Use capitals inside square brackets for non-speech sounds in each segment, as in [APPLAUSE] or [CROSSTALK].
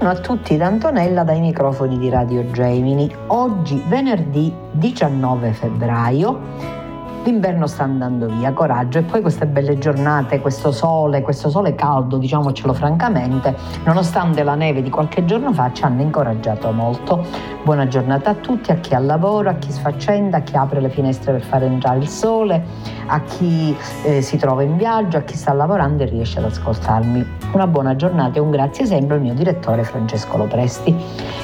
Buongiorno a tutti da Antonella dai microfoni di Radio Gemini. Oggi venerdì 19 febbraio l'inverno sta andando via, coraggio e poi queste belle giornate, questo sole, questo sole caldo, diciamocelo francamente, nonostante la neve di qualche giorno fa ci hanno incoraggiato molto. Buona giornata a tutti, a chi ha lavoro, a chi sfaccenda, a chi apre le finestre per fare entrare il sole, a chi eh, si trova in viaggio, a chi sta lavorando e riesce ad ascoltarmi. Una buona giornata e un grazie sempre al mio direttore Francesco Lopresti.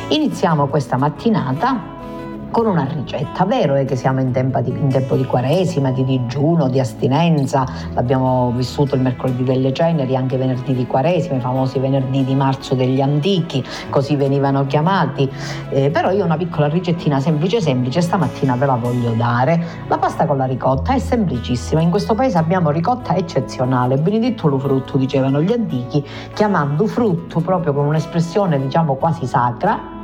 Iniziamo questa mattinata con una ricetta. Vero è che siamo in tempo, di, in tempo di quaresima, di digiuno, di astinenza, l'abbiamo vissuto il mercoledì delle ceneri, anche venerdì di quaresima, i famosi venerdì di marzo degli antichi, così venivano chiamati. Eh, però io una piccola ricettina semplice semplice stamattina ve la voglio dare. La pasta con la ricotta è semplicissima, in questo paese abbiamo ricotta eccezionale, benedetto lo frutto dicevano gli antichi, chiamando frutto proprio con un'espressione diciamo quasi sacra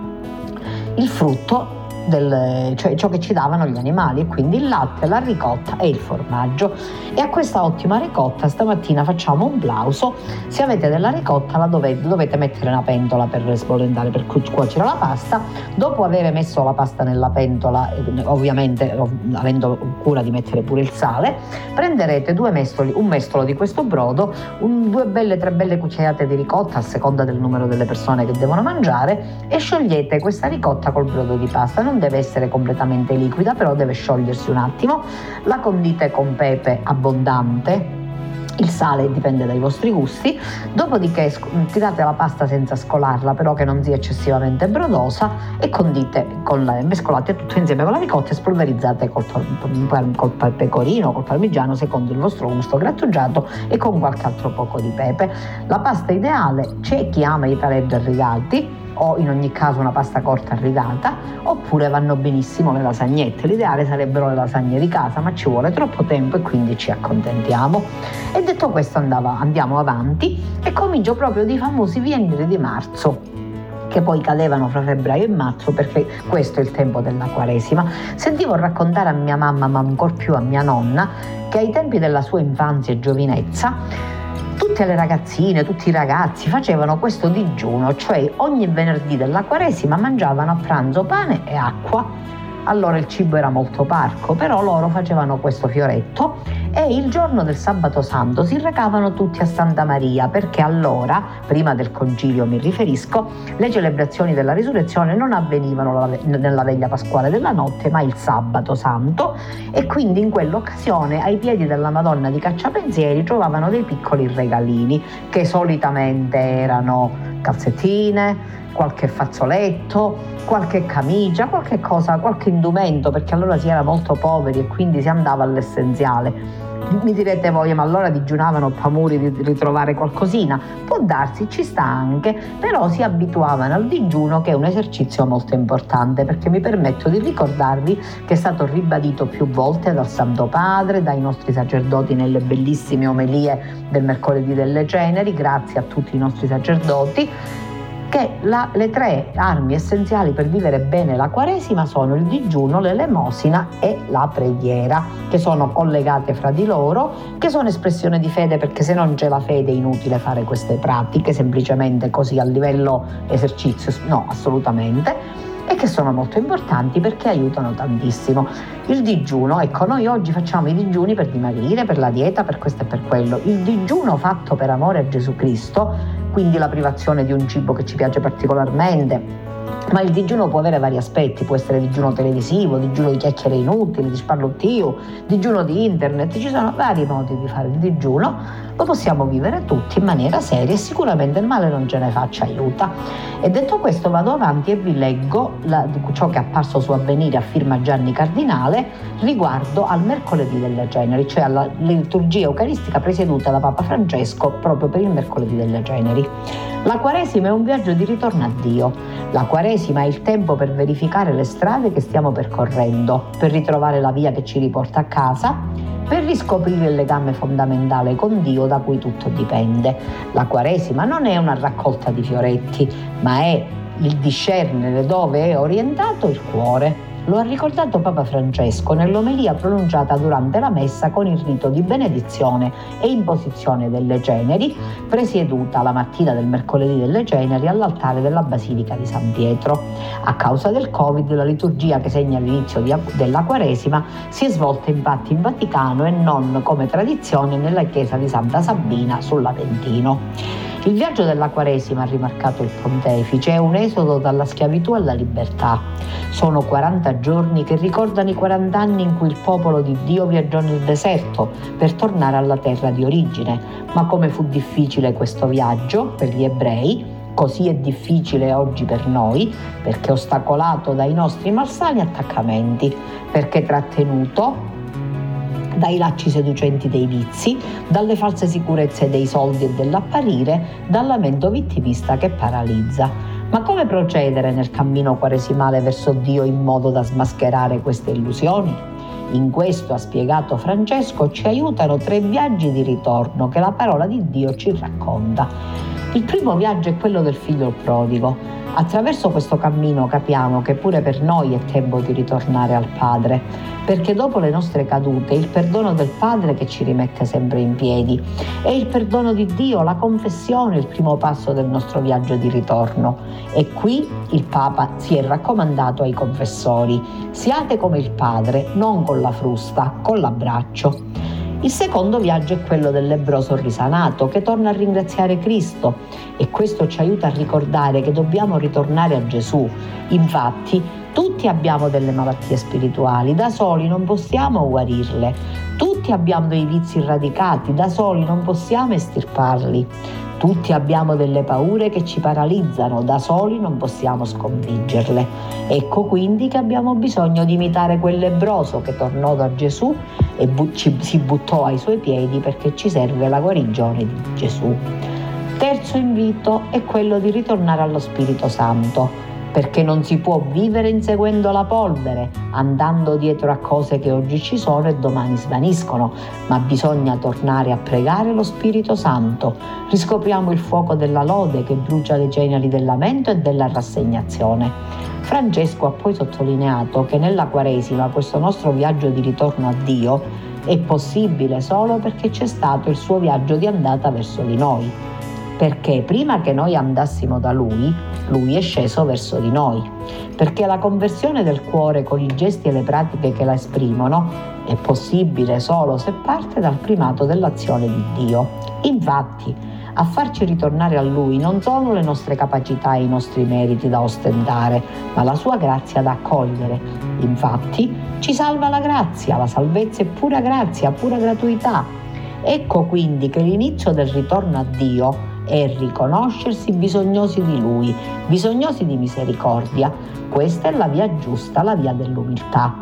il frutto del, cioè ciò che ci davano gli animali, quindi il latte, la ricotta e il formaggio. E a questa ottima ricotta stamattina facciamo un plauso. Se avete della ricotta la dovete, dovete mettere una pentola per sbollentare, per cuocere la pasta. Dopo aver messo la pasta nella pentola, ovviamente avendo cura di mettere pure il sale, prenderete due mestoli, un mestolo di questo brodo, un, due belle, tre belle cucchiaiate di ricotta a seconda del numero delle persone che devono mangiare e sciogliete questa ricotta col brodo di pasta. Non deve essere completamente liquida, però deve sciogliersi un attimo. La condite con pepe abbondante, il sale dipende dai vostri gusti, dopodiché tirate la pasta senza scolarla, però che non sia eccessivamente brodosa e condite, con la, mescolate tutto insieme con la ricotta e spolverizzate col, col pecorino, col parmigiano, secondo il vostro gusto grattugiato e con qualche altro poco di pepe. La pasta ideale c'è chi ama i taleggi arrigati, o in ogni caso una pasta corta rigata, oppure vanno benissimo le lasagnette. L'ideale sarebbero le lasagne di casa, ma ci vuole troppo tempo e quindi ci accontentiamo. E detto questo andava, andiamo avanti e comincio proprio dei famosi venerdì di marzo che poi cadevano fra febbraio e marzo perché questo è il tempo della Quaresima. Sentivo raccontare a mia mamma, ma ancor più a mia nonna, che ai tempi della sua infanzia e giovinezza tutte le ragazzine, tutti i ragazzi facevano questo digiuno, cioè ogni venerdì della Quaresima mangiavano a pranzo pane e acqua allora il cibo era molto parco, però loro facevano questo fioretto e il giorno del sabato santo si recavano tutti a Santa Maria perché allora, prima del concilio mi riferisco, le celebrazioni della risurrezione non avvenivano nella veglia pasquale della notte ma il sabato santo. E quindi in quell'occasione ai piedi della Madonna di Cacciapensieri trovavano dei piccoli regalini che solitamente erano calzettine, qualche fazzoletto, qualche camicia, qualche cosa, qualche indumento, perché allora si era molto poveri e quindi si andava all'essenziale. Mi direte voi, ma allora digiunavano pamuri di ritrovare qualcosina? Può darsi, ci sta anche, però si abituavano al digiuno che è un esercizio molto importante perché mi permetto di ricordarvi che è stato ribadito più volte dal Santo Padre, dai nostri sacerdoti nelle bellissime omelie del mercoledì delle ceneri, grazie a tutti i nostri sacerdoti che la, le tre armi essenziali per vivere bene la Quaresima sono il digiuno, l'elemosina e la preghiera, che sono collegate fra di loro, che sono espressione di fede perché se non c'è la fede è inutile fare queste pratiche, semplicemente così a livello esercizio, no, assolutamente e che sono molto importanti perché aiutano tantissimo. Il digiuno, ecco, noi oggi facciamo i digiuni per dimagrire, per la dieta, per questo e per quello. Il digiuno fatto per amore a Gesù Cristo, quindi la privazione di un cibo che ci piace particolarmente, ma il digiuno può avere vari aspetti, può essere digiuno televisivo, digiuno di chiacchiere inutili, di sparlottio, digiuno di internet, ci sono vari modi di fare il digiuno, lo possiamo vivere tutti in maniera seria e sicuramente il male non ce ne faccia aiuta. E detto questo vado avanti e vi leggo la, ciò che è apparso su Avvenire a firma Gianni Cardinale riguardo al mercoledì delle ceneri, cioè alla liturgia eucaristica presieduta da Papa Francesco proprio per il mercoledì delle ceneri. La Quaresima è un viaggio di ritorno a Dio. La Quaresima è il tempo per verificare le strade che stiamo percorrendo, per ritrovare la via che ci riporta a casa, per riscoprire il legame fondamentale con Dio da cui tutto dipende. La Quaresima non è una raccolta di fioretti, ma è il discernere dove è orientato il cuore lo ha ricordato Papa Francesco nell'omelia pronunciata durante la messa con il rito di benedizione e imposizione delle ceneri, presieduta la mattina del mercoledì delle ceneri all'altare della Basilica di San Pietro. A causa del Covid, la liturgia che segna l'inizio di, della Quaresima si è svolta infatti in Vaticano e non come tradizione nella chiesa di Santa Sabina sull'Aventino. Il viaggio della Quaresima, ha rimarcato il pontefice, è un esodo dalla schiavitù alla libertà. Sono 40 giorni che ricordano i 40 anni in cui il popolo di Dio viaggiò nel deserto per tornare alla terra di origine. Ma come fu difficile questo viaggio per gli ebrei, così è difficile oggi per noi, perché ostacolato dai nostri malsani attaccamenti, perché trattenuto dai lacci seducenti dei vizi, dalle false sicurezze dei soldi e dell'apparire, dal lamento vittimista che paralizza. Ma come procedere nel cammino quaresimale verso Dio in modo da smascherare queste illusioni? In questo, ha spiegato Francesco, ci aiutano tre viaggi di ritorno che la parola di Dio ci racconta. Il primo viaggio è quello del figlio prodigo. Attraverso questo cammino capiamo che pure per noi è tempo di ritornare al Padre, perché dopo le nostre cadute il perdono del Padre che ci rimette sempre in piedi. È il perdono di Dio, la confessione, il primo passo del nostro viaggio di ritorno. E qui il Papa si è raccomandato ai confessori, siate come il Padre, non con la frusta, con l'abbraccio. Il secondo viaggio è quello del lebroso risanato che torna a ringraziare Cristo e questo ci aiuta a ricordare che dobbiamo ritornare a Gesù. Infatti, tutti abbiamo delle malattie spirituali, da soli non possiamo guarirle. Tutti abbiamo dei vizi radicati, da soli non possiamo estirparli. Tutti abbiamo delle paure che ci paralizzano, da soli non possiamo sconfiggerle. Ecco quindi che abbiamo bisogno di imitare quel lebroso che tornò da Gesù e bu- ci, si buttò ai suoi piedi perché ci serve la guarigione di Gesù. Terzo invito è quello di ritornare allo Spirito Santo perché non si può vivere inseguendo la polvere, andando dietro a cose che oggi ci sono e domani svaniscono, ma bisogna tornare a pregare lo Spirito Santo. Riscopriamo il fuoco della lode che brucia le ceneri del lamento e della rassegnazione. Francesco ha poi sottolineato che nella Quaresima questo nostro viaggio di ritorno a Dio è possibile solo perché c'è stato il suo viaggio di andata verso di noi perché prima che noi andassimo da Lui, Lui è sceso verso di noi, perché la conversione del cuore con i gesti e le pratiche che la esprimono è possibile solo se parte dal primato dell'azione di Dio. Infatti, a farci ritornare a Lui non sono le nostre capacità e i nostri meriti da ostentare, ma la sua grazia da accogliere. Infatti, ci salva la grazia, la salvezza è pura grazia, pura gratuità. Ecco quindi che l'inizio del ritorno a Dio e riconoscersi bisognosi di Lui, bisognosi di misericordia. Questa è la via giusta, la via dell'umiltà.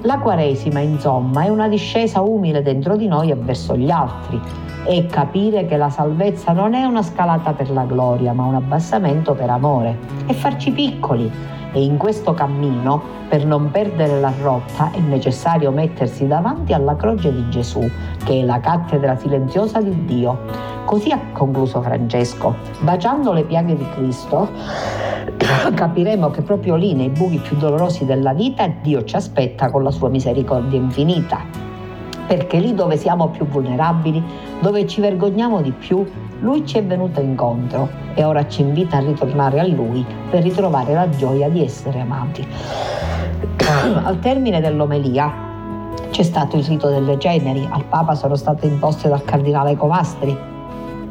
La Quaresima, insomma, è una discesa umile dentro di noi e verso gli altri. È capire che la salvezza non è una scalata per la gloria, ma un abbassamento per amore. E farci piccoli. E in questo cammino, per non perdere la rotta, è necessario mettersi davanti alla croce di Gesù, che è la cattedra silenziosa di Dio Così ha concluso Francesco. Baciando le piaghe di Cristo, [COUGHS] capiremo che proprio lì, nei buchi più dolorosi della vita, Dio ci aspetta con la sua misericordia infinita. Perché lì dove siamo più vulnerabili, dove ci vergogniamo di più, lui ci è venuto incontro e ora ci invita a ritornare a lui per ritrovare la gioia di essere amati. [COUGHS] Al termine dell'omelia c'è stato il rito delle ceneri, al Papa sono state imposte dal cardinale Comastri,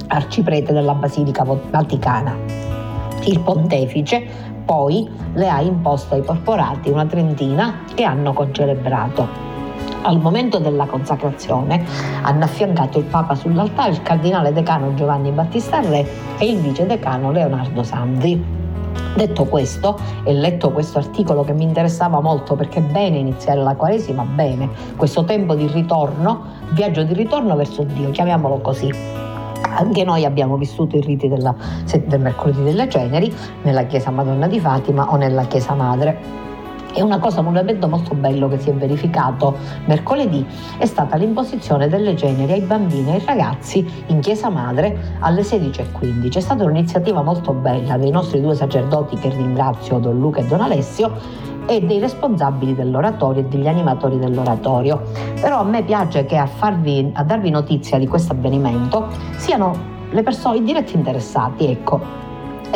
arciprete della Basilica Vaticana. Il pontefice poi le ha imposte ai porporati, una trentina, che hanno concelebrato. Al momento della consacrazione hanno affiancato il Papa sull'altare il cardinale decano Giovanni Battista Re e il vice decano Leonardo Sandri. Detto questo, e letto questo articolo che mi interessava molto perché è bene iniziare la Quaresima, bene, questo tempo di ritorno, viaggio di ritorno verso Dio, chiamiamolo così. Anche noi abbiamo vissuto i riti della, del mercoledì delle ceneri nella chiesa Madonna di Fatima o nella chiesa Madre e una cosa, un evento molto bello che si è verificato mercoledì è stata l'imposizione delle ceneri ai bambini e ai ragazzi in Chiesa Madre alle 16.15. È stata un'iniziativa molto bella dei nostri due sacerdoti che ringrazio, Don Luca e Don Alessio, e dei responsabili dell'oratorio e degli animatori dell'oratorio. Però a me piace che a, farvi, a darvi notizia di questo avvenimento siano le persone, i diretti interessati, ecco,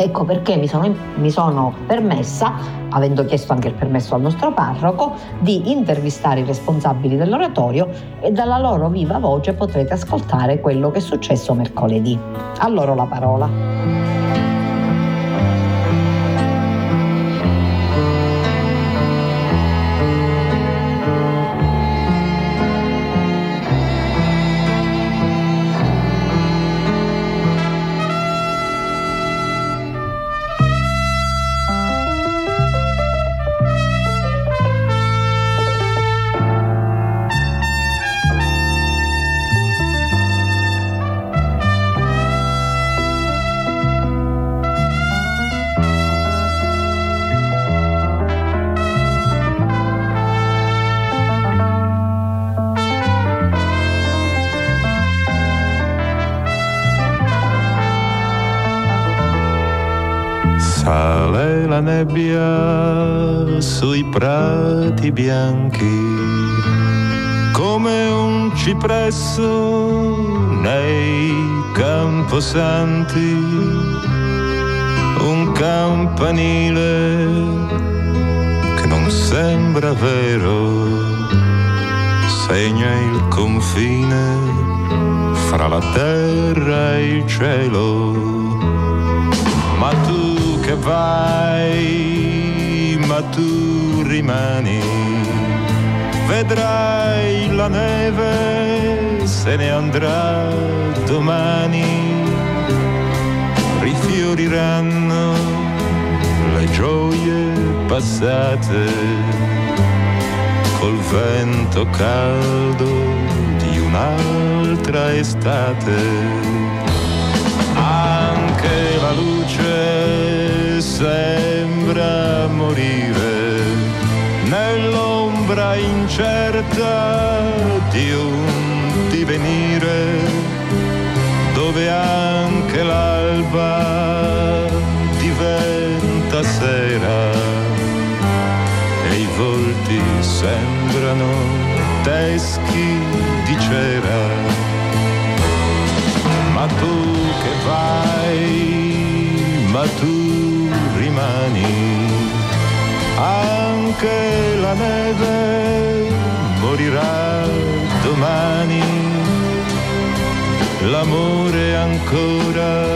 Ecco perché mi sono, mi sono, permessa, avendo chiesto anche il permesso al nostro parroco, di intervistare i responsabili dell'oratorio e dalla loro viva voce potrete ascoltare quello che è successo mercoledì. A loro la parola. Prati bianchi, come un cipresso nei camposanti, un campanile che non sembra vero, segna il confine fra la terra e il cielo. Ma tu che vai, ma tu rimani. Vedrai la neve, se ne andrà domani. Rifioriranno le gioie passate col vento caldo di un'altra estate. Anche la luce sembra morire nell'ombra incerta di un divenire dove anche l'alba diventa sera e i volti sembrano teschi di cera. Ma tu che vai, ma tu rimani. Anche la neve morirà domani. L'amore ancora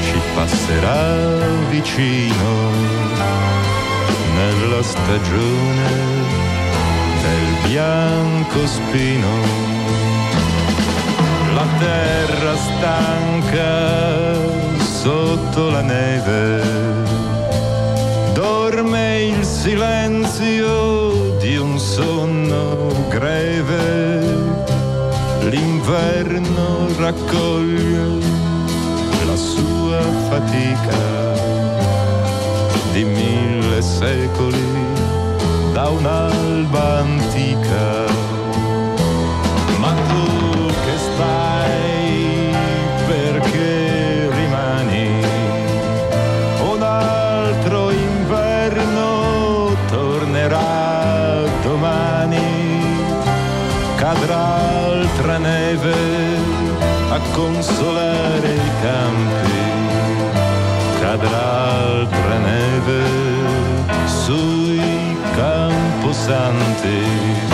ci passerà vicino nella stagione del bianco spino. La terra stanca sotto la neve silenzio di un sonno greve, l'inverno raccoglie la sua fatica di mille secoli da un'alba antica. consolare i campi, cadrà altra neve sui camposanti.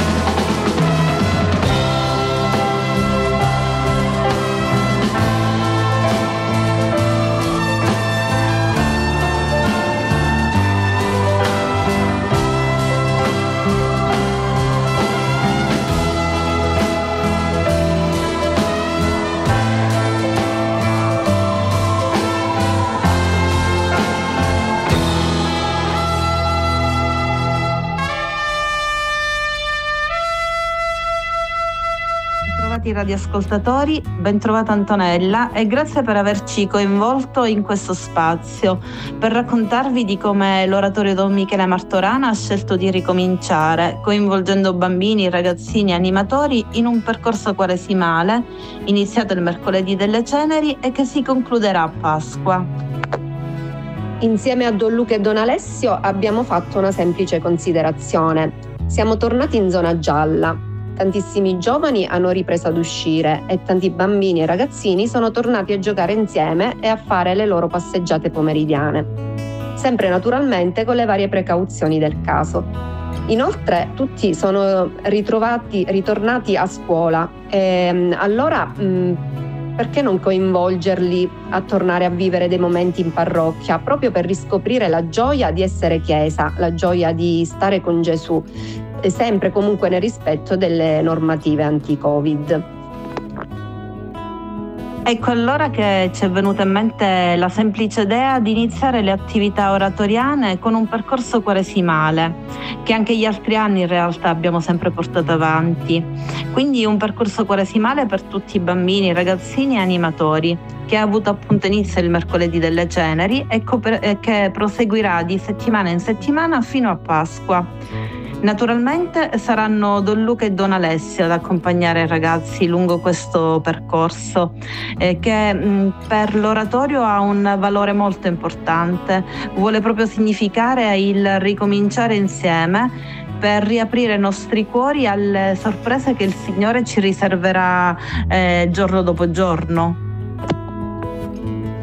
Interessanti. radioascoltatori, bentrovata Antonella e grazie per averci coinvolto in questo spazio per raccontarvi di come l'oratorio Don Michele Martorana ha scelto di ricominciare, coinvolgendo bambini, ragazzini e animatori in un percorso quaresimale iniziato il mercoledì delle ceneri e che si concluderà a Pasqua. Insieme a Don Luca e Don Alessio abbiamo fatto una semplice considerazione. Siamo tornati in zona gialla, Tantissimi giovani hanno ripreso ad uscire e tanti bambini e ragazzini sono tornati a giocare insieme e a fare le loro passeggiate pomeridiane. Sempre naturalmente con le varie precauzioni del caso. Inoltre tutti sono ritrovati, ritornati a scuola e mm, allora mh, mm, perché non coinvolgerli a tornare a vivere dei momenti in parrocchia, proprio per riscoprire la gioia di essere chiesa, la gioia di stare con Gesù sempre comunque nel rispetto delle normative anti-Covid. Ecco allora che ci è venuta in mente la semplice idea di iniziare le attività oratoriane con un percorso quaresimale, che anche gli altri anni in realtà abbiamo sempre portato avanti. Quindi un percorso quaresimale per tutti i bambini, ragazzini e animatori, che ha avuto appunto inizio il mercoledì delle ceneri e che proseguirà di settimana in settimana fino a Pasqua. Naturalmente saranno Don Luca e Don Alessio ad accompagnare i ragazzi lungo questo percorso eh, che mh, per l'oratorio ha un valore molto importante, vuole proprio significare il ricominciare insieme per riaprire i nostri cuori alle sorprese che il Signore ci riserverà eh, giorno dopo giorno.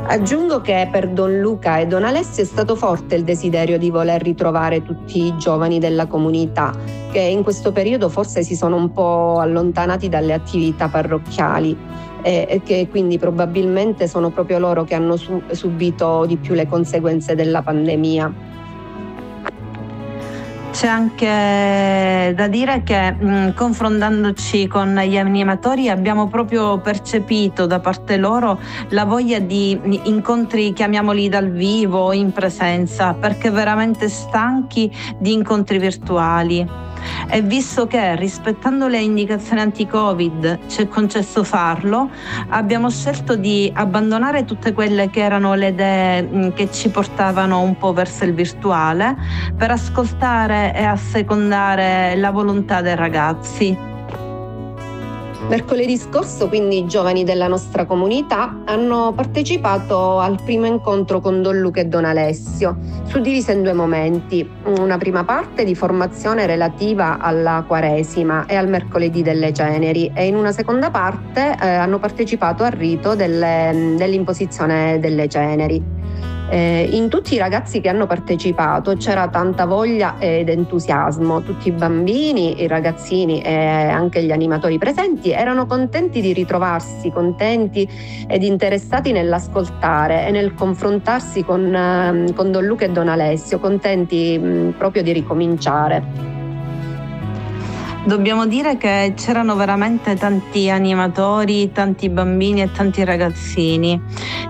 Aggiungo che per Don Luca e Don Alessio è stato forte il desiderio di voler ritrovare tutti i giovani della comunità, che in questo periodo forse si sono un po' allontanati dalle attività parrocchiali e che quindi probabilmente sono proprio loro che hanno subito di più le conseguenze della pandemia. C'è anche da dire che mh, confrontandoci con gli animatori abbiamo proprio percepito da parte loro la voglia di incontri, chiamiamoli dal vivo, in presenza, perché veramente stanchi di incontri virtuali e visto che rispettando le indicazioni anti-Covid ci è concesso farlo, abbiamo scelto di abbandonare tutte quelle che erano le idee mm, che ci portavano un po' verso il virtuale per ascoltare e assecondare la volontà dei ragazzi. Mercoledì scorso quindi i giovani della nostra comunità hanno partecipato al primo incontro con Don Luca e Don Alessio, suddivisa in due momenti, una prima parte di formazione relativa alla Quaresima e al mercoledì delle ceneri e in una seconda parte eh, hanno partecipato al rito delle, dell'imposizione delle ceneri. Eh, in tutti i ragazzi che hanno partecipato c'era tanta voglia ed entusiasmo, tutti i bambini, i ragazzini e anche gli animatori presenti erano contenti di ritrovarsi, contenti ed interessati nell'ascoltare e nel confrontarsi con, eh, con Don Luca e Don Alessio, contenti mh, proprio di ricominciare. Dobbiamo dire che c'erano veramente tanti animatori, tanti bambini e tanti ragazzini.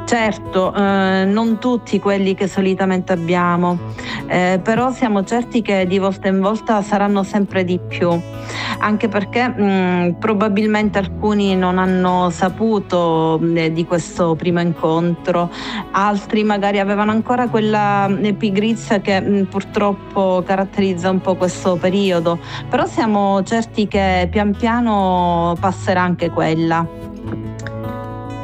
Certo, eh, non tutti quelli che solitamente abbiamo, eh, però siamo certi che di volta in volta saranno sempre di più, anche perché mh, mm, probabilmente alcuni non hanno saputo eh, di questo primo incontro, altri magari avevano ancora quella mm, pigrizia che mh, mm, purtroppo caratterizza un po' questo periodo, però siamo certi che pian piano passerà anche quella.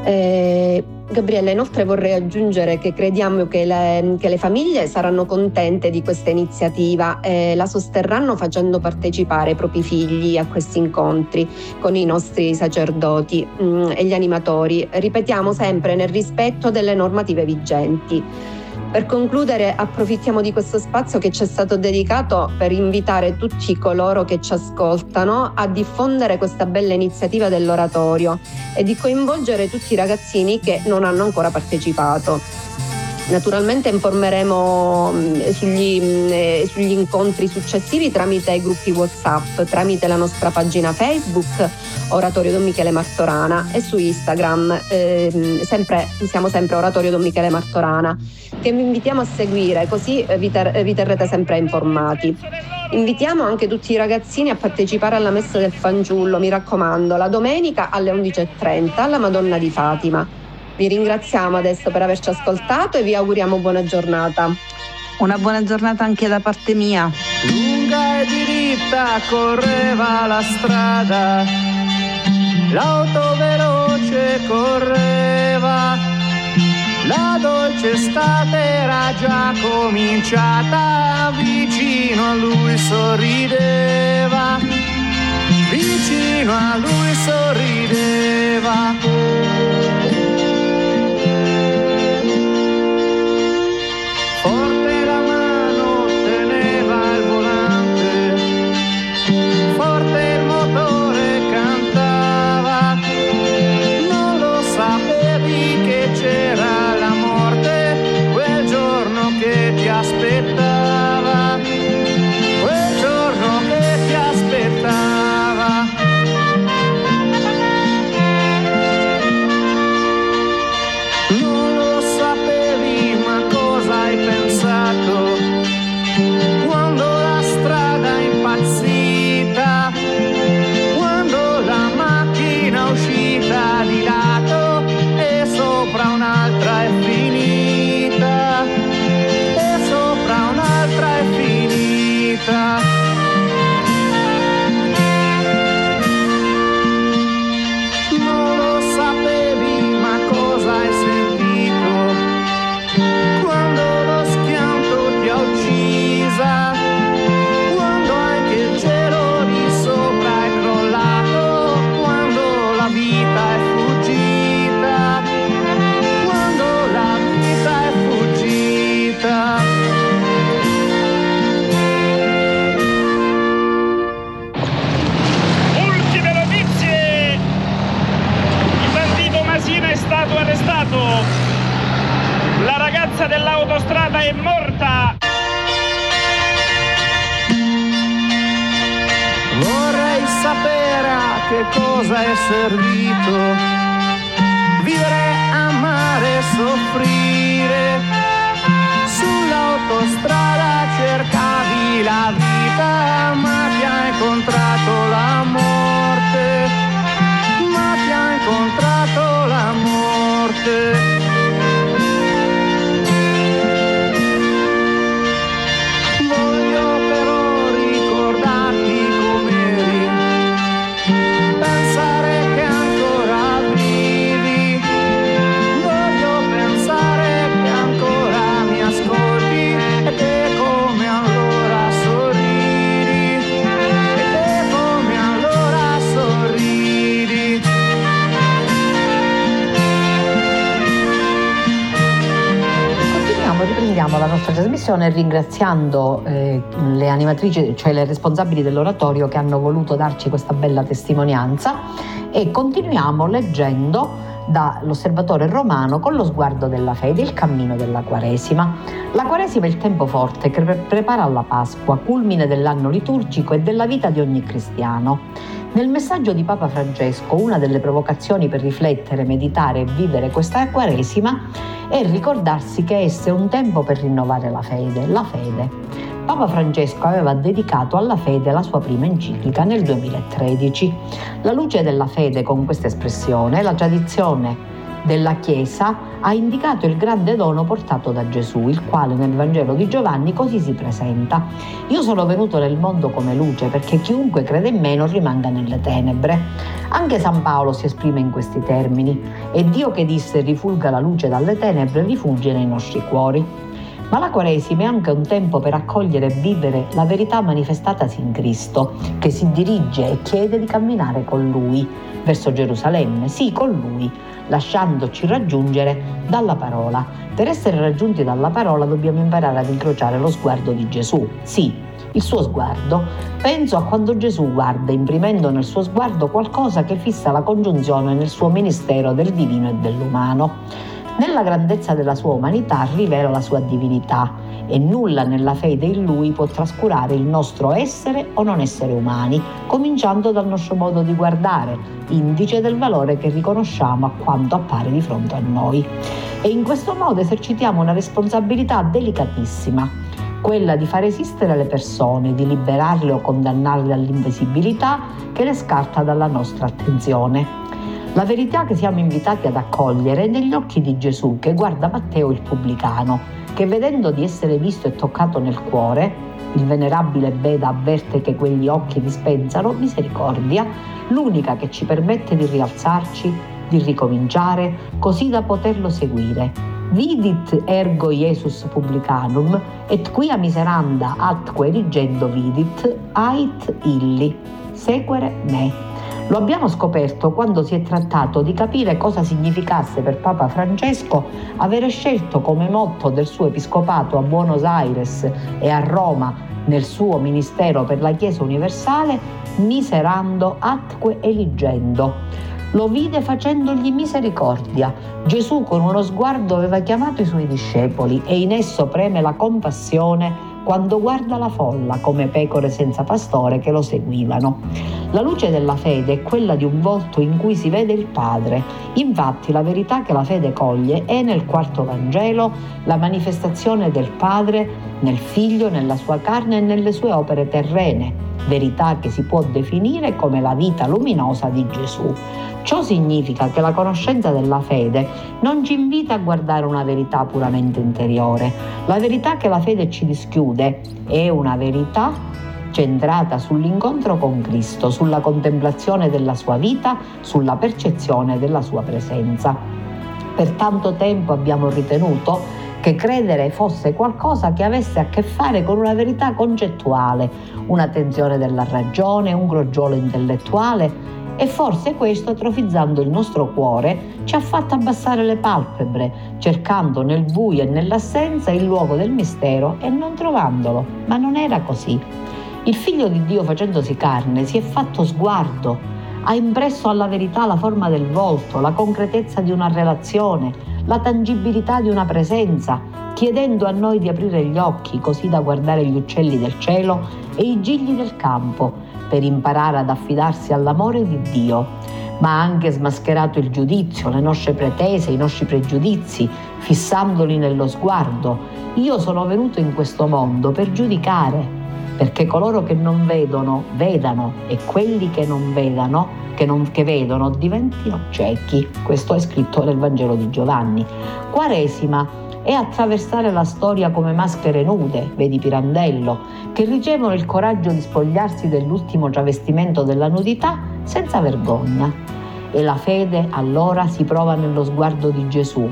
Eh, Gabriella, inoltre vorrei aggiungere che crediamo che le, che le famiglie saranno contente di questa iniziativa e la sosterranno facendo partecipare i propri figli a questi incontri con i nostri sacerdoti mh, mm, e gli animatori. Ripetiamo sempre nel rispetto delle normative vigenti. Per concludere approfittiamo di questo spazio che ci è stato dedicato per invitare tutti coloro che ci ascoltano a diffondere questa bella iniziativa dell'oratorio e di coinvolgere tutti i ragazzini che non hanno ancora partecipato. Naturalmente informeremo mm, sugli, mm, eh, sugli, incontri successivi tramite i gruppi WhatsApp, tramite la nostra pagina Facebook Oratorio Don Michele Martorana e su Instagram eh, sempre, siamo sempre Oratorio Don Michele Martorana che vi invitiamo a seguire così eh, vi, ter- vi terrete sempre informati. Invitiamo anche tutti i ragazzini a partecipare alla messa del fanciullo, mi raccomando, la domenica alle 11.30 alla Madonna di Fatima. Vi ringraziamo adesso per averci ascoltato e vi auguriamo buona giornata. Una buona giornata anche da parte mia. Lunga e diritta correva la strada, l'auto veloce correva, la dolce estate era già cominciata, vicino a lui sorrideva, vicino a lui sorrideva. Ringraziando eh, le animatrici, cioè le responsabili dell'oratorio che hanno voluto darci questa bella testimonianza e continuiamo leggendo dall'osservatore romano con lo sguardo della fede, il cammino della Quaresima. La Quaresima è il tempo forte che prepara alla Pasqua, culmine dell'anno liturgico e della vita di ogni cristiano. Nel messaggio di Papa Francesco, una delle provocazioni per riflettere, meditare e vivere questa Quaresima è ricordarsi che esse è un tempo per rinnovare la fede, la fede. Papa Francesco aveva dedicato alla fede la sua prima enciclica nel 2013. La luce della fede con questa espressione, la tradizione della Chiesa ha indicato il grande dono portato da Gesù, il quale nel Vangelo di Giovanni così si presenta. Io sono venuto nel mondo come luce perché chiunque crede in me non rimanga nelle tenebre. Anche San Paolo si esprime in questi termini. È Dio che disse rifulga la luce dalle tenebre, rifugge nei nostri cuori. Ma la Quaresima è anche un tempo per accogliere e vivere la verità manifestatasi in Cristo, che si dirige e chiede di camminare con Lui verso Gerusalemme, sì, con Lui lasciandoci raggiungere dalla parola. Per essere raggiunti dalla parola dobbiamo imparare ad incrociare lo sguardo di Gesù. Sì, il suo sguardo. Penso a quando Gesù guarda, imprimendo nel suo sguardo qualcosa che fissa la congiunzione nel suo ministero del divino e dell'umano. Nella grandezza della sua umanità rivela la sua divinità e nulla nella fede in lui può trascurare il nostro essere o non essere umani, cominciando dal nostro modo di guardare, indice del valore che riconosciamo a quanto appare di fronte a noi. E in questo modo esercitiamo una responsabilità delicatissima, quella di far esistere le persone, di liberarle o condannarle all'invisibilità che le scarta dalla nostra attenzione. La verità che siamo invitati ad accogliere è negli occhi di Gesù che guarda Matteo il pubblicano, che vedendo di essere visto e toccato nel cuore, il venerabile Beda avverte che quegli occhi dispensano misericordia, l'unica che ci permette di rialzarci, di ricominciare, così da poterlo seguire. Vidit ergo Jesus publicanum, et quia miseranda atque rigendo vidit, ait illi, sequere me. Lo abbiamo scoperto quando si è trattato di capire cosa significasse per Papa Francesco avere scelto come motto del suo episcopato a Buenos Aires e a Roma nel suo ministero per la Chiesa universale miserando atque eligendo. Lo vide facendogli misericordia. Gesù con uno sguardo aveva chiamato i suoi discepoli e in esso preme la compassione quando guarda la folla come pecore senza pastore che lo seguivano. La luce della fede è quella di un volto in cui si vede il Padre. Infatti la verità che la fede coglie è nel quarto Vangelo la manifestazione del Padre nel Figlio, nella sua carne e nelle sue opere terrene verità che si può definire come la vita luminosa di Gesù. Ciò significa che la conoscenza della fede non ci invita a guardare una verità puramente interiore. La verità che la fede ci dischiude è una verità centrata sull'incontro con Cristo, sulla contemplazione della sua vita, sulla percezione della sua presenza. Per tanto tempo abbiamo ritenuto che credere fosse qualcosa che avesse a che fare con una verità concettuale, una tensione della ragione, un crogiolo intellettuale e forse questo, atrofizzando il nostro cuore, ci ha fatto abbassare le palpebre, cercando nel buio e nell'assenza il luogo del mistero e non trovandolo. Ma non era così. Il figlio di Dio facendosi carne si è fatto sguardo, ha impresso alla verità la forma del volto, la concretezza di una relazione, la tangibilità di una presenza, chiedendo a noi di aprire gli occhi così da guardare gli uccelli del cielo e i gigli del campo per imparare ad affidarsi all'amore di Dio, ma ha anche smascherato il giudizio, le nostre pretese, i nostri pregiudizi, fissandoli nello sguardo. Io sono venuto in questo mondo per giudicare, perché coloro che non vedono vedano e quelli che non vedano che, non, che vedono diventino ciechi. Questo è scritto nel Vangelo di Giovanni. Quaresima è attraversare la storia come maschere nude, vedi Pirandello, che ricevono il coraggio di spogliarsi dell'ultimo travestimento della nudità senza vergogna. E la fede allora si prova nello sguardo di Gesù,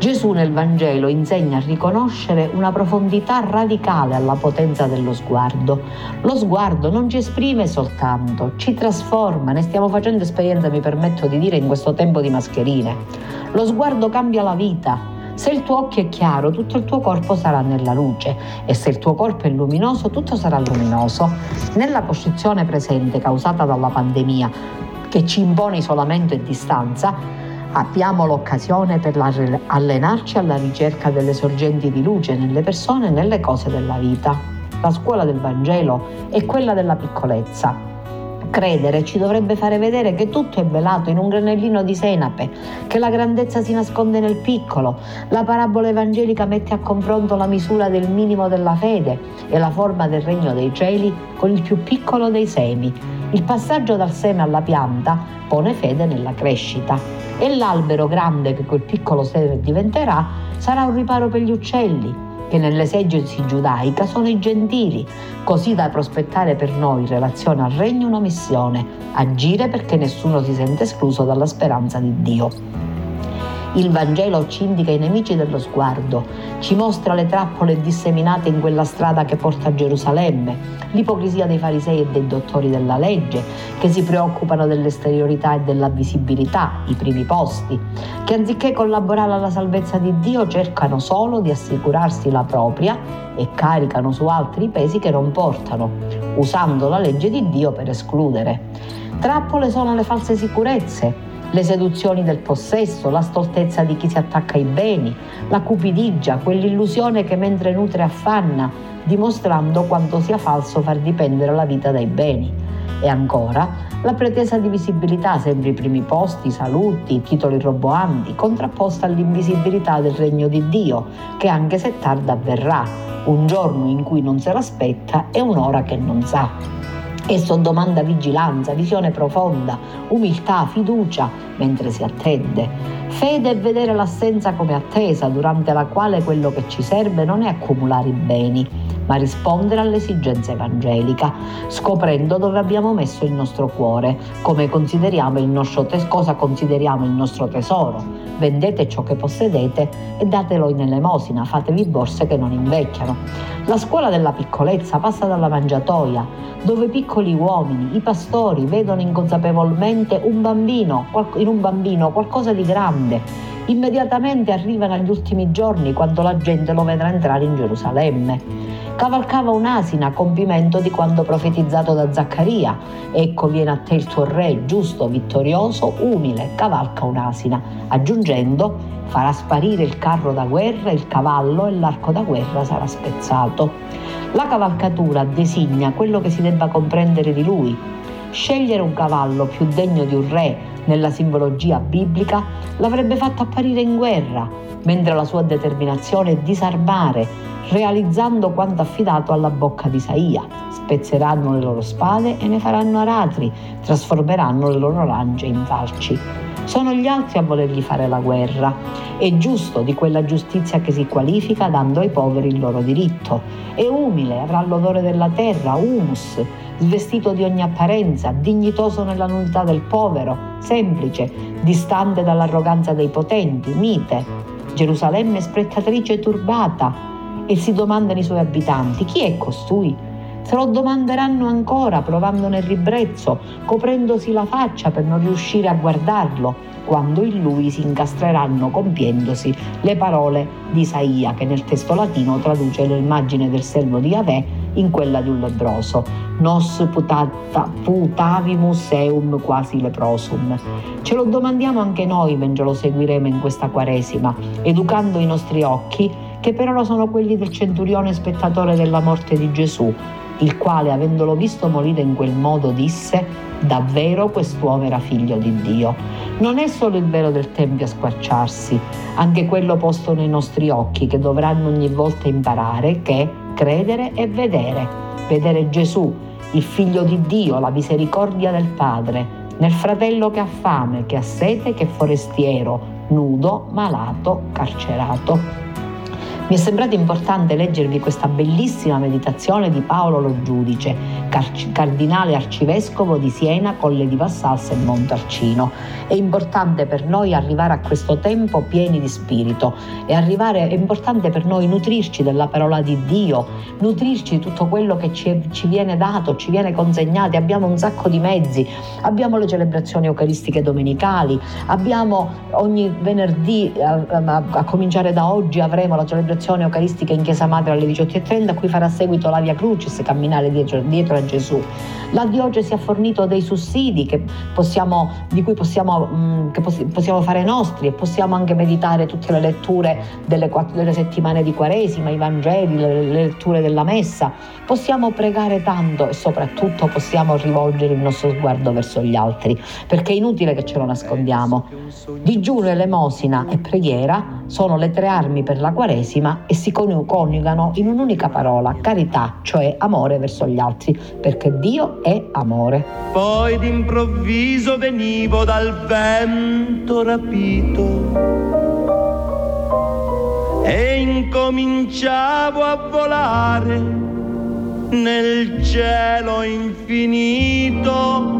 Gesù nel Vangelo insegna a riconoscere una profondità radicale alla potenza dello sguardo. Lo sguardo non ci esprime soltanto, ci trasforma, ne stiamo facendo esperienza, mi permetto di dire, in questo tempo di mascherine. Lo sguardo cambia la vita, se il tuo occhio è chiaro, tutto il tuo corpo sarà nella luce e se il tuo corpo è luminoso, tutto sarà luminoso. Nella costruzione presente causata dalla pandemia, che ci impone isolamento e distanza, abbiamo l'occasione per allenarci alla ricerca delle sorgenti di luce nelle persone e nelle cose della vita. La scuola del Vangelo è quella della piccolezza. Credere ci dovrebbe fare vedere che tutto è velato in un granellino di senape, che la grandezza si nasconde nel piccolo. La parabola evangelica mette a confronto la misura del minimo della fede e la forma del regno dei cieli con il più piccolo dei semi. Il passaggio dal seme alla pianta pone fede nella crescita e l'albero grande che quel piccolo seme diventerà sarà un riparo per gli uccelli, che nell'esegesi giudaica sono i gentili, così da prospettare per noi in relazione al regno una missione, agire perché nessuno si sente escluso dalla speranza di Dio. Il Vangelo ci indica i nemici dello sguardo, ci mostra le trappole disseminate in quella strada che porta a Gerusalemme, l'ipocrisia dei farisei e dei dottori della legge, che si preoccupano dell'esteriorità e della visibilità, i primi posti, che anziché collaborare alla salvezza di Dio cercano solo di assicurarsi la propria e caricano su altri i pesi che non portano, usando la legge di Dio per escludere. Trappole sono le false sicurezze, le seduzioni del possesso, la stoltezza di chi si attacca ai beni, la cupidigia, quell'illusione che mentre nutre affanna, dimostrando quanto sia falso far dipendere la vita dai beni. E ancora, la pretesa di visibilità, sempre i primi posti, saluti, titoli roboanti, contrapposta all'invisibilità del regno di Dio, che anche se tarda avverrà, un giorno in cui non se l'aspetta e un'ora che non sa. Esso domanda vigilanza, visione profonda, umiltà, fiducia mentre si attende. Fede è vedere l'assenza come attesa, durante la quale quello che ci serve non è accumulare i beni, ma rispondere all'esigenza evangelica, scoprendo dove abbiamo messo il nostro cuore, consideriamo nostro tes- cosa consideriamo il nostro tesoro. Vendete ciò che possedete e datelo in elemosina, fatevi borse che non invecchiano. La scuola della piccolezza passa dalla mangiatoia, dove piccoli uomini, i pastori, vedono inconsapevolmente un bambino, in un bambino qualcosa di grande. Immediatamente arrivano agli ultimi giorni quando la gente lo vedrà entrare in Gerusalemme cavalcava un'asina, compimento di quanto profetizzato da Zaccaria. Ecco viene a te il tuo re, giusto, vittorioso, umile, cavalca un'asina, aggiungendo farà sparire il carro da guerra, il cavallo e l'arco da guerra sarà spezzato. La cavalcatura designa quello che si debba comprendere di lui. Scegliere un cavallo più degno di un re nella simbologia biblica l'avrebbe fatto apparire in guerra, mentre la sua determinazione è disarmare, realizzando quanto affidato alla bocca di Isaia. Spezzeranno le loro spade e ne faranno aratri, trasformeranno le loro lance in falci. Sono gli altri a volergli fare la guerra. È giusto di quella giustizia che si qualifica dando ai poveri il loro diritto. È umile, avrà l'odore della terra, humus, svestito di ogni apparenza, dignitoso nella nudità del povero, semplice, distante dall'arroganza dei potenti, mite. Gerusalemme sprecatrice turbata, e si domandano i suoi abitanti chi è costui? Se lo domanderanno ancora, provando nel ribrezzo, coprendosi la faccia per non riuscire a guardarlo, quando in lui si incastreranno compiendosi le parole di Isaia, che nel testo latino traduce l'immagine del servo di Yahweh in quella di un lebroso. Nos putata, putavimus eum quasi leprosum. Ce lo domandiamo anche noi mentre lo seguiremo in questa quaresima, educando i nostri occhi che per ora sono quelli del centurione spettatore della morte di Gesù, il quale, avendolo visto morire in quel modo, disse, davvero quest'uomo era figlio di Dio. Non è solo il velo del Tempio a squarciarsi, anche quello posto nei nostri occhi, che dovranno ogni volta imparare che credere è vedere, vedere Gesù, il figlio di Dio, la misericordia del Padre, nel fratello che ha fame, che ha sete, che è forestiero, nudo, malato, carcerato. Mi è sembrato importante leggervi questa bellissima meditazione di Paolo Lo Giudice, cardinale arcivescovo di Siena, Colle di Vassals e Montalcino. È importante per noi arrivare a questo tempo pieni di spirito e arrivare, è importante per noi nutrirci della parola di Dio, nutrirci di tutto quello che ci, ci viene dato, ci viene consegnato. Abbiamo un sacco di mezzi, abbiamo le celebrazioni eucaristiche domenicali, abbiamo ogni venerdì, a, a, a cominciare da oggi, avremo la celebrazione celebrazione eucaristica in Chiesa Madre alle 18.30 a cui farà seguito la Via Crucis, camminare dietro, a Gesù. La diocesi ha fornito dei sussidi possiamo, di cui possiamo, mh, mm, che possiamo fare nostri e possiamo anche meditare tutte le letture delle, quattro, delle settimane di Quaresima, i Vangeli, le, le letture della Messa. Possiamo pregare tanto e soprattutto possiamo rivolgere il nostro sguardo verso gli altri, perché è inutile che ce lo nascondiamo. Digiuno, elemosina e preghiera sono le tre armi per la Quaresima intima e si coniugano in un'unica parola, carità, cioè amore verso gli altri, perché Dio è amore. Poi d'improvviso venivo dal vento rapito e incominciavo a volare nel cielo infinito.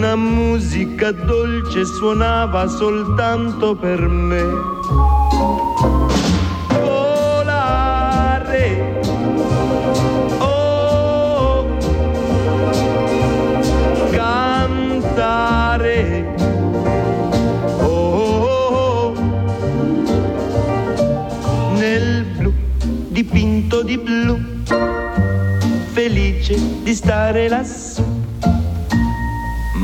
Una musica dolce suonava soltanto per me. Dipinto di blu, felice di stare lassù.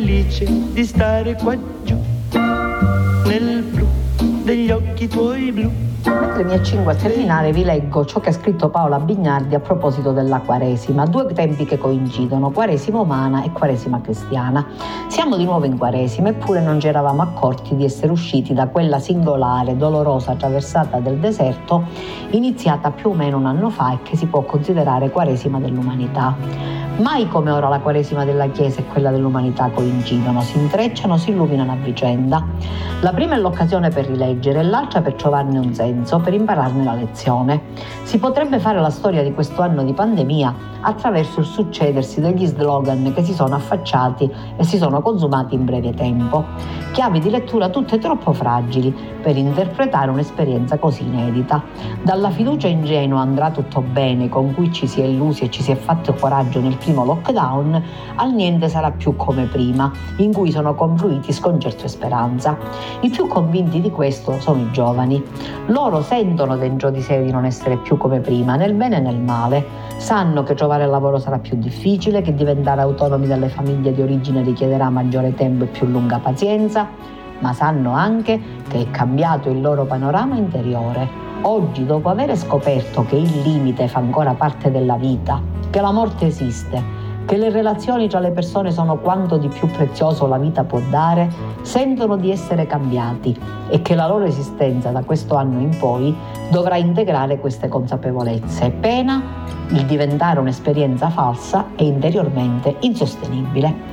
felice di stare qua giù, nel blu degli occhi tuoi blu. Mentre mi accingo a terminare vi leggo ciò che ha scritto Paola Bignardi a proposito della Quaresima, due tempi che coincidono, Quaresima umana e Quaresima cristiana. Siamo di nuovo in Quaresima eppure non ci eravamo accorti di essere usciti da quella singolare, dolorosa traversata del deserto iniziata più o meno un anno fa e che si può considerare Quaresima dell'umanità. Mai come ora la Quaresima della Chiesa e quella dell'umanità coincidono, si intrecciano, si illuminano a vicenda. La prima è l'occasione per rileggere, l'altra per trovarne un senso, per impararne la lezione. Si potrebbe fare la storia di questo anno di pandemia attraverso il succedersi degli slogan che si sono affacciati e si sono consumati in breve tempo. Chiavi di lettura tutte troppo fragili per interpretare un'esperienza così inedita. Dalla fiducia ingenua andrà tutto bene con cui ci si è illusi e ci si è fatto coraggio nel primo lockdown, al niente sarà più come prima, in cui sono confluiti sconcerto e speranza. I più convinti di questo sono i giovani. Loro sentono dentro di sé di non essere più come prima, nel bene e nel male. Sanno che trovare lavoro sarà più difficile, che diventare autonomi dalle famiglie di origine richiederà maggiore tempo e più lunga pazienza, ma sanno anche che è cambiato il loro panorama interiore. Oggi, dopo aver scoperto che il limite fa ancora parte della vita, che la morte esiste, che le relazioni tra le persone sono quanto di più prezioso la vita può dare, sentono di essere cambiati e che la loro esistenza da questo anno in poi dovrà integrare queste consapevolezze, pena il diventare un'esperienza falsa e interiormente insostenibile.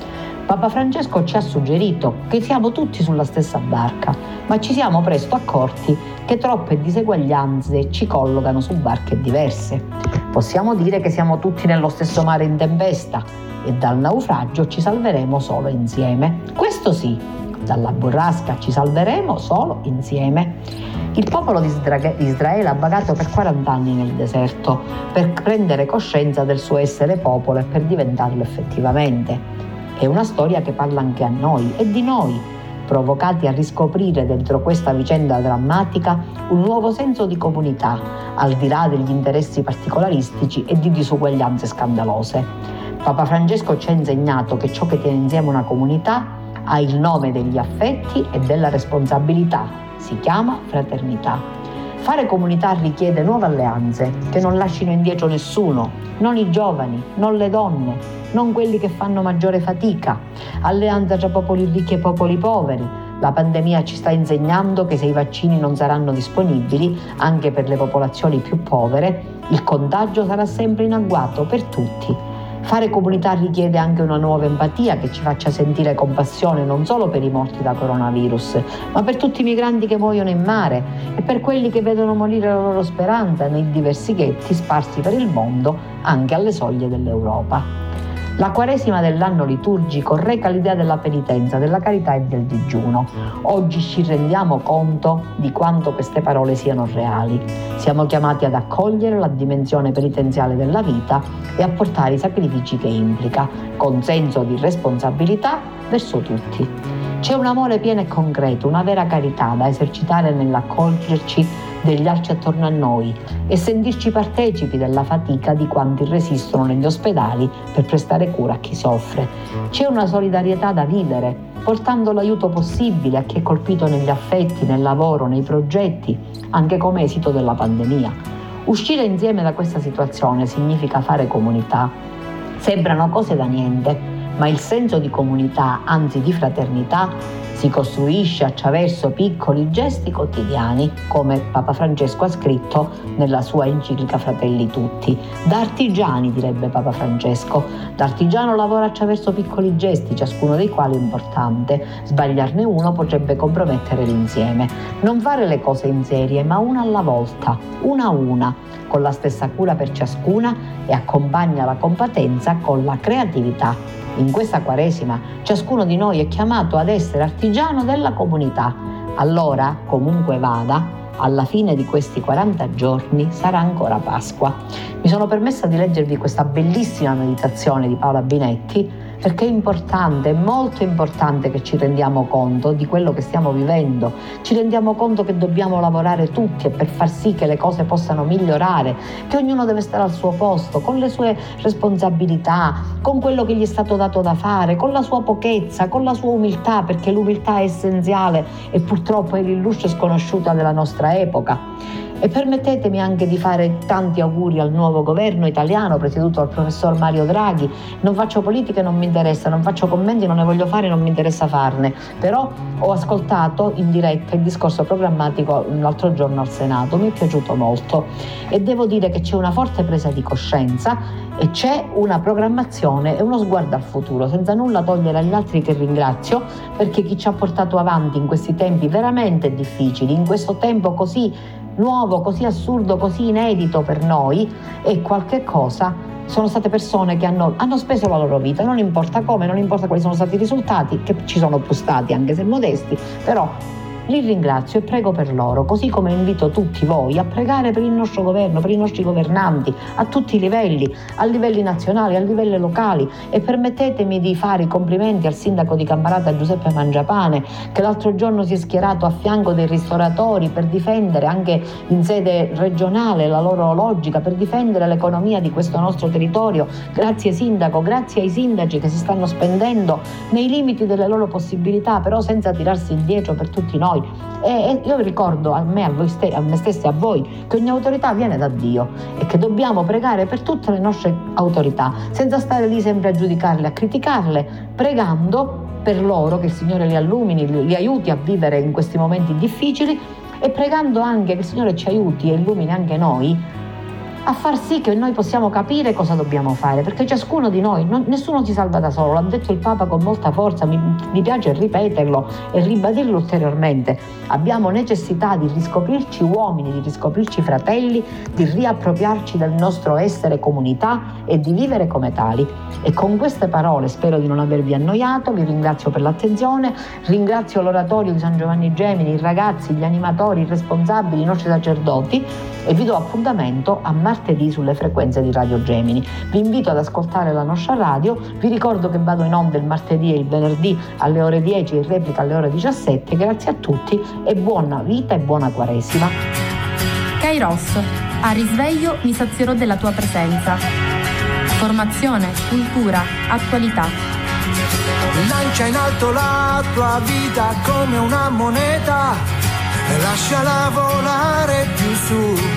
Papa Francesco ci ha suggerito che siamo tutti sulla stessa barca, ma ci siamo presto accorti che troppe diseguaglianze ci collocano su barche diverse. Possiamo dire che siamo tutti nello stesso mare in tempesta e dal naufragio ci salveremo solo insieme. Questo sì, dalla burrasca ci salveremo solo insieme. Il popolo di Israele ha vagato per 40 anni nel deserto per prendere coscienza del suo essere popolo e per diventarlo effettivamente. È una storia che parla anche a noi e di noi, provocati a riscoprire dentro questa vicenda drammatica un nuovo senso di comunità, al di là degli interessi particolaristici e di disuguaglianze scandalose. Papa Francesco ci ha insegnato che ciò che tiene insieme una comunità ha il nome degli affetti e della responsabilità, si chiama fraternità. Fare comunità richiede nuove alleanze che non lasciano indietro nessuno, non i giovani, non le donne, non quelli che fanno maggiore fatica. Alleanza tra popoli ricchi e popoli poveri. La pandemia ci sta insegnando che se i vaccini non saranno disponibili anche per le popolazioni più povere, il contagio sarà sempre in agguato per tutti Fare comunità richiede anche una nuova empatia che ci faccia sentire compassione non solo per i morti da coronavirus, ma per tutti i migranti che muoiono in mare e per quelli che vedono morire la loro speranza nei diversi ghetti sparsi per il mondo, anche alle soglie dell'Europa. La Quaresima dell'anno liturgico reca l'idea della penitenza, della carità e del digiuno. Oggi ci rendiamo conto di quanto queste parole siano reali. Siamo chiamati ad accogliere la dimensione penitenziale della vita e a portare i sacrifici che implica, con senso di responsabilità verso tutti. C'è un amore pieno e concreto, una vera carità da esercitare nell'accoglierci degli attorno a noi e sentirci partecipi della fatica di quanti resistono negli ospedali per prestare cura a chi soffre. C'è una solidarietà da vivere, portando l'aiuto possibile a chi è colpito negli affetti, nel lavoro, nei progetti, anche come esito della pandemia. Uscire insieme da questa situazione significa fare comunità. Sembrano cose da niente, ma il senso di comunità, anzi di fraternità, si costruisce attraverso piccoli gesti quotidiani, come Papa Francesco ha scritto nella sua enciclica Fratelli Tutti. Da artigiani, direbbe Papa Francesco. L'artigiano lavora attraverso piccoli gesti, ciascuno dei quali è importante. Sbagliarne uno potrebbe compromettere l'insieme. Non fare le cose in serie, ma una alla volta, una a una, con la stessa cura per ciascuna e accompagna la compatenza con la creatività in questa Quaresima ciascuno di noi è chiamato ad essere artigiano della comunità. Allora, comunque vada, alla fine di questi 40 giorni sarà ancora Pasqua. Mi sono permessa di leggervi questa bellissima meditazione di Paola Binetti perché è importante, è molto importante che ci rendiamo conto di quello che stiamo vivendo, ci rendiamo conto che dobbiamo lavorare tutti per far sì che le cose possano migliorare, che ognuno deve stare al suo posto, con le sue responsabilità, con quello che gli è stato dato da fare, con la sua pochezza, con la sua umiltà, perché l'umiltà è essenziale e purtroppo è l'illustre sconosciuta della nostra epoca. E permettetemi anche di fare tanti auguri al nuovo governo italiano presieduto dal professor Mario Draghi. Non faccio politica e non mi interessa, non faccio commenti, non ne voglio fare, non mi interessa farne. Però ho ascoltato in diretta il discorso programmatico l'altro giorno al Senato, mi è piaciuto molto e devo dire che c'è una forte presa di coscienza e c'è una programmazione e uno sguardo al futuro, senza nulla togliere agli altri che ringrazio, perché chi ci ha portato avanti in questi tempi veramente difficili, in questo tempo così nuovo, così assurdo, così inedito per noi è qualche cosa sono state persone che hanno, hanno, speso la loro vita, non importa come, non importa quali sono stati i risultati, che ci sono più stati anche se modesti, però li ringrazio e prego per loro, così come invito tutti voi a pregare per il nostro governo, per i nostri governanti, a tutti i livelli, a livelli nazionali, a livelli locali e permettetemi di fare i complimenti al sindaco di Camparata Giuseppe Mangiapane che l'altro giorno si è schierato a fianco dei ristoratori per difendere anche in sede regionale la loro logica, per difendere l'economia di questo nostro territorio. Grazie sindaco, grazie ai sindaci che si stanno spendendo nei limiti delle loro possibilità, però senza tirarsi indietro per tutti noi noi. E, io ricordo a me, a, ste, a me stessi, a voi, che ogni autorità viene da Dio e che dobbiamo pregare per tutte le nostre autorità, senza stare lì sempre a giudicarle, a criticarle, pregando per loro che il Signore li illumini, li aiuti a vivere in questi momenti difficili e pregando anche che il Signore ci aiuti e illumini anche noi a far sì che noi possiamo capire cosa dobbiamo fare, perché ciascuno di noi, non, nessuno si salva da solo, l'ha detto il Papa con molta forza, mi, mi piace ripeterlo e ribadirlo ulteriormente. Abbiamo necessità di riscoprirci uomini, di riscoprirci fratelli, di riappropriarci del nostro essere comunità e di vivere come tali. E con queste parole spero di non avervi annoiato, vi ringrazio per l'attenzione, ringrazio l'oratorio di San Giovanni Gemini, i ragazzi, gli animatori, i responsabili, i nostri sacerdoti e vi do appuntamento a martedì sulle frequenze di Radio Gemini. Vi invito ad ascoltare la nostra radio, vi ricordo che vado in onda il martedì e il venerdì alle ore 10 e in replica alle ore 17. Grazie a tutti e buona vita e buona Quaresima. Kairos, a risveglio mi sazierò della tua presenza. Formazione, cultura, attualità. Lancia in alto la tua vita come una moneta e lasciala volare più su.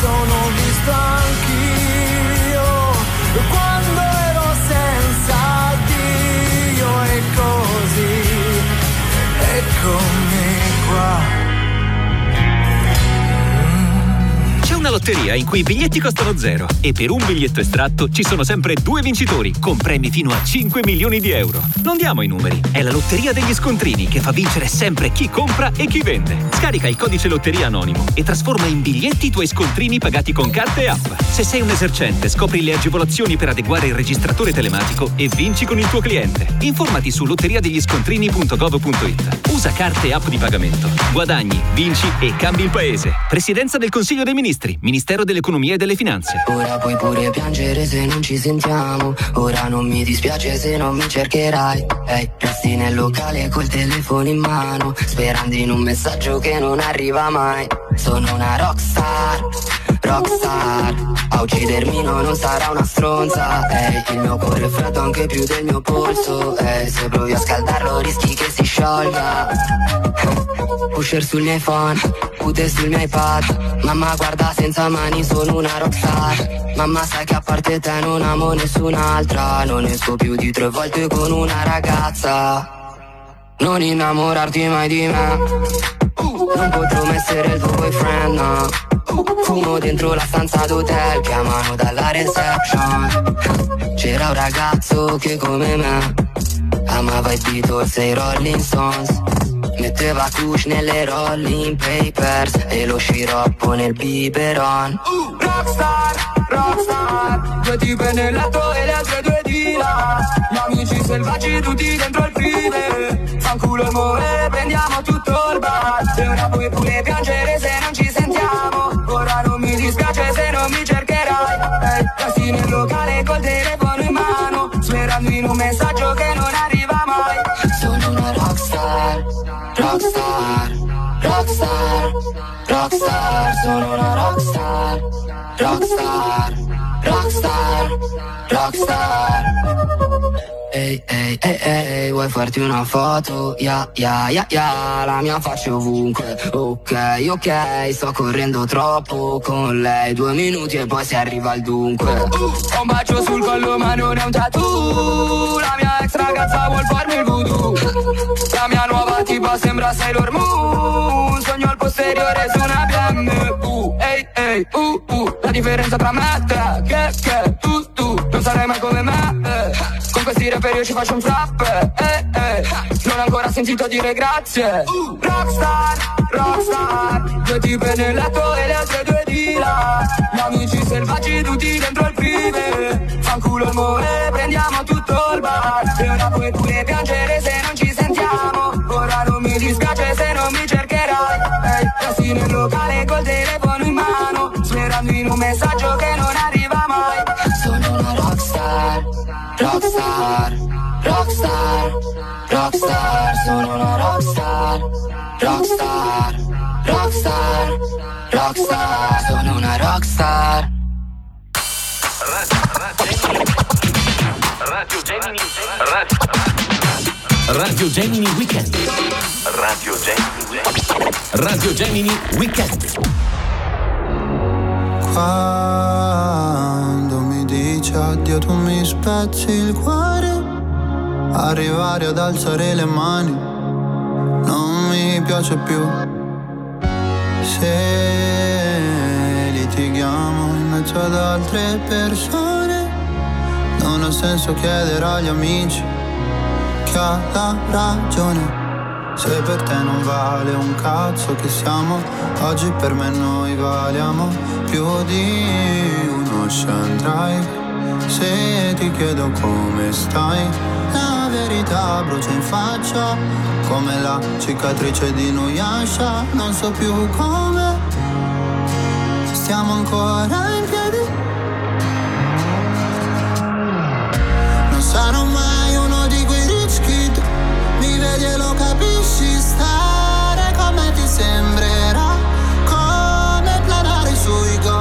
Sono visto anch'io quando ero senza Dio e così, eccomi qua. Una lotteria in cui i biglietti costano zero e per un biglietto estratto ci sono sempre due vincitori con premi fino a 5 milioni di euro. Non diamo i numeri, è la lotteria degli scontrini che fa vincere sempre chi compra e chi vende. Scarica il codice lotteria anonimo e trasforma in biglietti i tuoi scontrini pagati con carte e app. Se sei un esercente, scopri le agevolazioni per adeguare il registratore telematico e vinci con il tuo cliente. Informati su lotteriadegliescontrini.gov.it. Usa carte e app di pagamento. Guadagni, vinci e cambi il paese. Presidenza del Consiglio dei Ministri. Ministero dell'Economia e delle Finanze. Ora puoi pure piangere se non ci sentiamo. Ora non mi dispiace se non mi cercherai. Ehi, resti nel locale col telefono in mano. Sperando in un messaggio che non arriva mai. Sono una rockstar, rockstar. A uccidermi no, non sarà una stronza. Hey, il mio cuore è freddo anche più del mio polso. Hey, se provi a scaldarlo rischi che si sciolga. Pusher sul mio iPhone, pute sul mio iPad. Mamma guarda senza mani sono una rockstar Mamma sai che a parte te non amo nessun'altra Non esco più di tre volte con una ragazza Non innamorarti mai di me Non potrò essere il tuo boyfriend, no Fumo dentro la stanza d'hotel Chiamano dalla reception. C'era un ragazzo che come me Amava i Beatles e i Rolling Stones. Metteva kush nelle rolling papers E lo sciroppo nel biberon. Uh, Rockstar, rockstar Due tipe nel letto e le altre due di là. Gli amici selvaggi tutti dentro il prive Fanculo il more, prendiamo tutto il bar. E ora puoi pure piangere se in un messaggio che non arriva mai Sono una rockstar rockstar, rockstar, rockstar, sono una rockstar, rockstar, rockstar, rockstar. Ehi, ehi, ehi, ehi, vuoi farti una foto? Ya, ya, ya, ya, la mia faccia ovunque. Ok, ok, sto correndo troppo con lei. Due minuti e poi si arriva al dunque. Ho un bacio sul collo ma non è un tattoo. La mia ex ragazza vuol farmi il voodoo. La mia nuova tipa sembra Sailor Moon. Sogno al posteriore su una BMW. Ehi, uh, uh, la differenza tra me e te, che, che, tu, tu, non sarai mai come me. Eh. Con questi rapper io ci faccio un flap eh, eh. Non ho ancora sentito dire grazie. Uh, Rockstar, rockstar. Due tipe nel letto e le altre due di là. Gli amici selvaggi tutti dentro il prive. Fanculo il more, prendiamo tutto il bar. E ora puoi pure piangere se non ci sentiamo. Ora non mi dispiace se non mi cercherai. Ehi, resti nel locale col telefono rockstar, rockstar, rockstar, sono una rockstar, rockstar, rockstar, rockstar, sono una rockstar. Radio Gemini, Radio, Radio Gemini Weekend. Radio Gemini, Radio Gemini Weekend. Mi dici addio tu mi spezzi il cuore. Arrivare ad alzare le mani non mi piace più. Se litighiamo in mezzo ad altre persone Non ha senso chiedere agli amici chi ha la ragione. Se per te non vale un cazzo che siamo, oggi per me noi valiamo più di un ocean drive se ti chiedo come stai. La verità brucia in faccia, come la cicatrice di Nuyasha. Non so più come stiamo ancora in piedi. Non sarò mai uno di quei rich kid, mi vedi e lo capisci, stare come ti sembrerà. Come planare sui go-kart,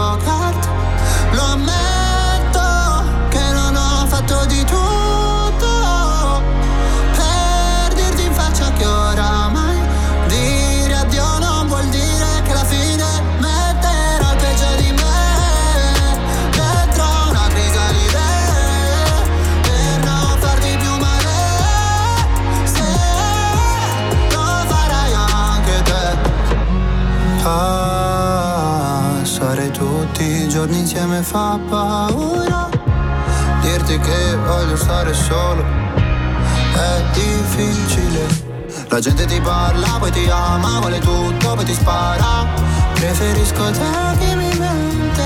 fatto di tutto per dirti in faccia che oramai dire addio non vuol dire che la fine metterà il peggio di me. Dentro una crisalide per non farti più male. Se lo farai anche te. Passare tutti i giorni insieme fa paura dirti che voglio stare solo è difficile la gente ti parla, poi ti ama, vuole tutto, poi ti spara. Preferisco te che mi mente.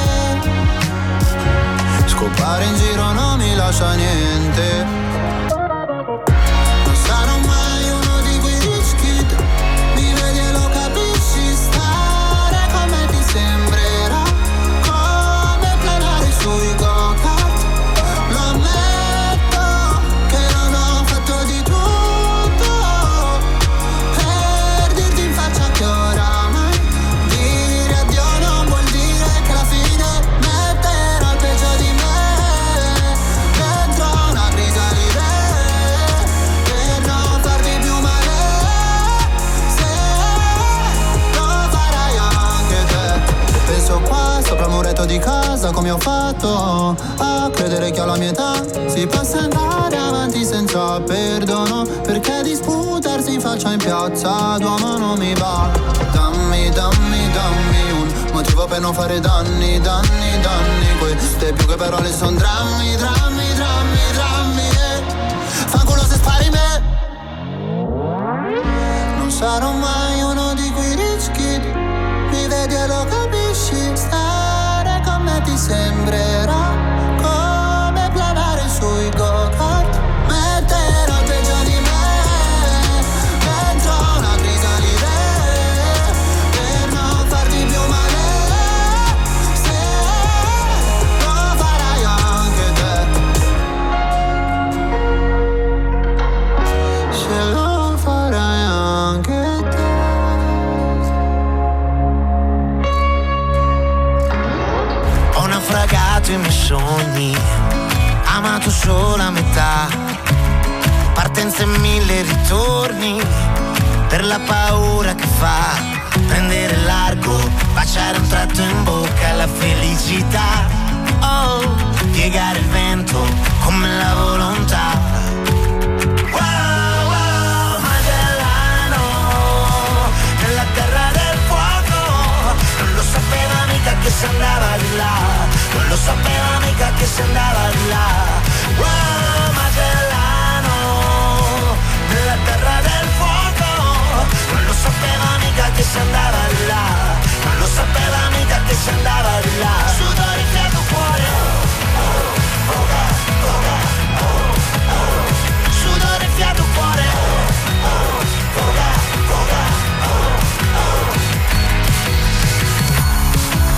Scopare in giro non mi lascia niente. Fatto a credere che alla mia età si possa andare avanti senza perdono perché disputarsi in faccia in piazza d'uomo non mi va. Dammi dammi dammi un motivo per non fare danni danni danni queste più che parole son drammi drammi drammi sembrerà e mille ritorni, per la paura che fa. Prendere largo, baciare un tratto in bocca alla felicità. Oh, piegare il vento come la volontà. Wow, wow, Magellano, nella terra del fuoco, non lo sapeva mica che si andava di là, non lo sapeva mica che si andava di là. Wow, che si andava là, non lo sapeva mica che si andava là. Sudore, fiato, cuore. Sudore, fiato, cuore.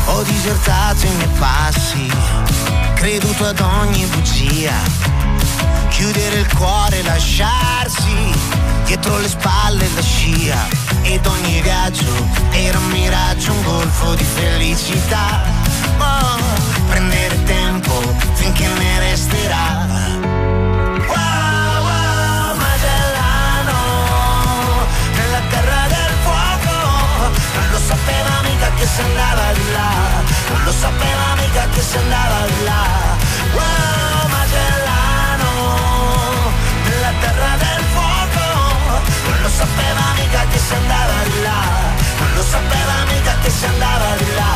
Ho disertato i miei passi, creduto ad ogni bugia. Chiudere il cuore, lasciarsi dietro le spalle la scia. Ed ogni viaggio era un miraggio, un golfo di felicità. Oh, prendere tempo finché ne resterà. Wow, si andava di là, non lo sapeva mica che si andava di là. Wow, lo sapeva mica che si andava di là. Non lo sapeva mica che si andava di là.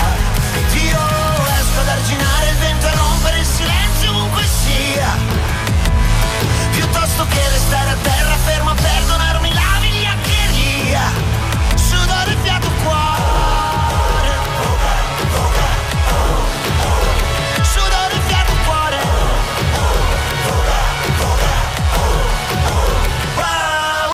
Ed io esco ad arginare il vento e rompere il silenzio ovunque sia. Piuttosto che restare a terra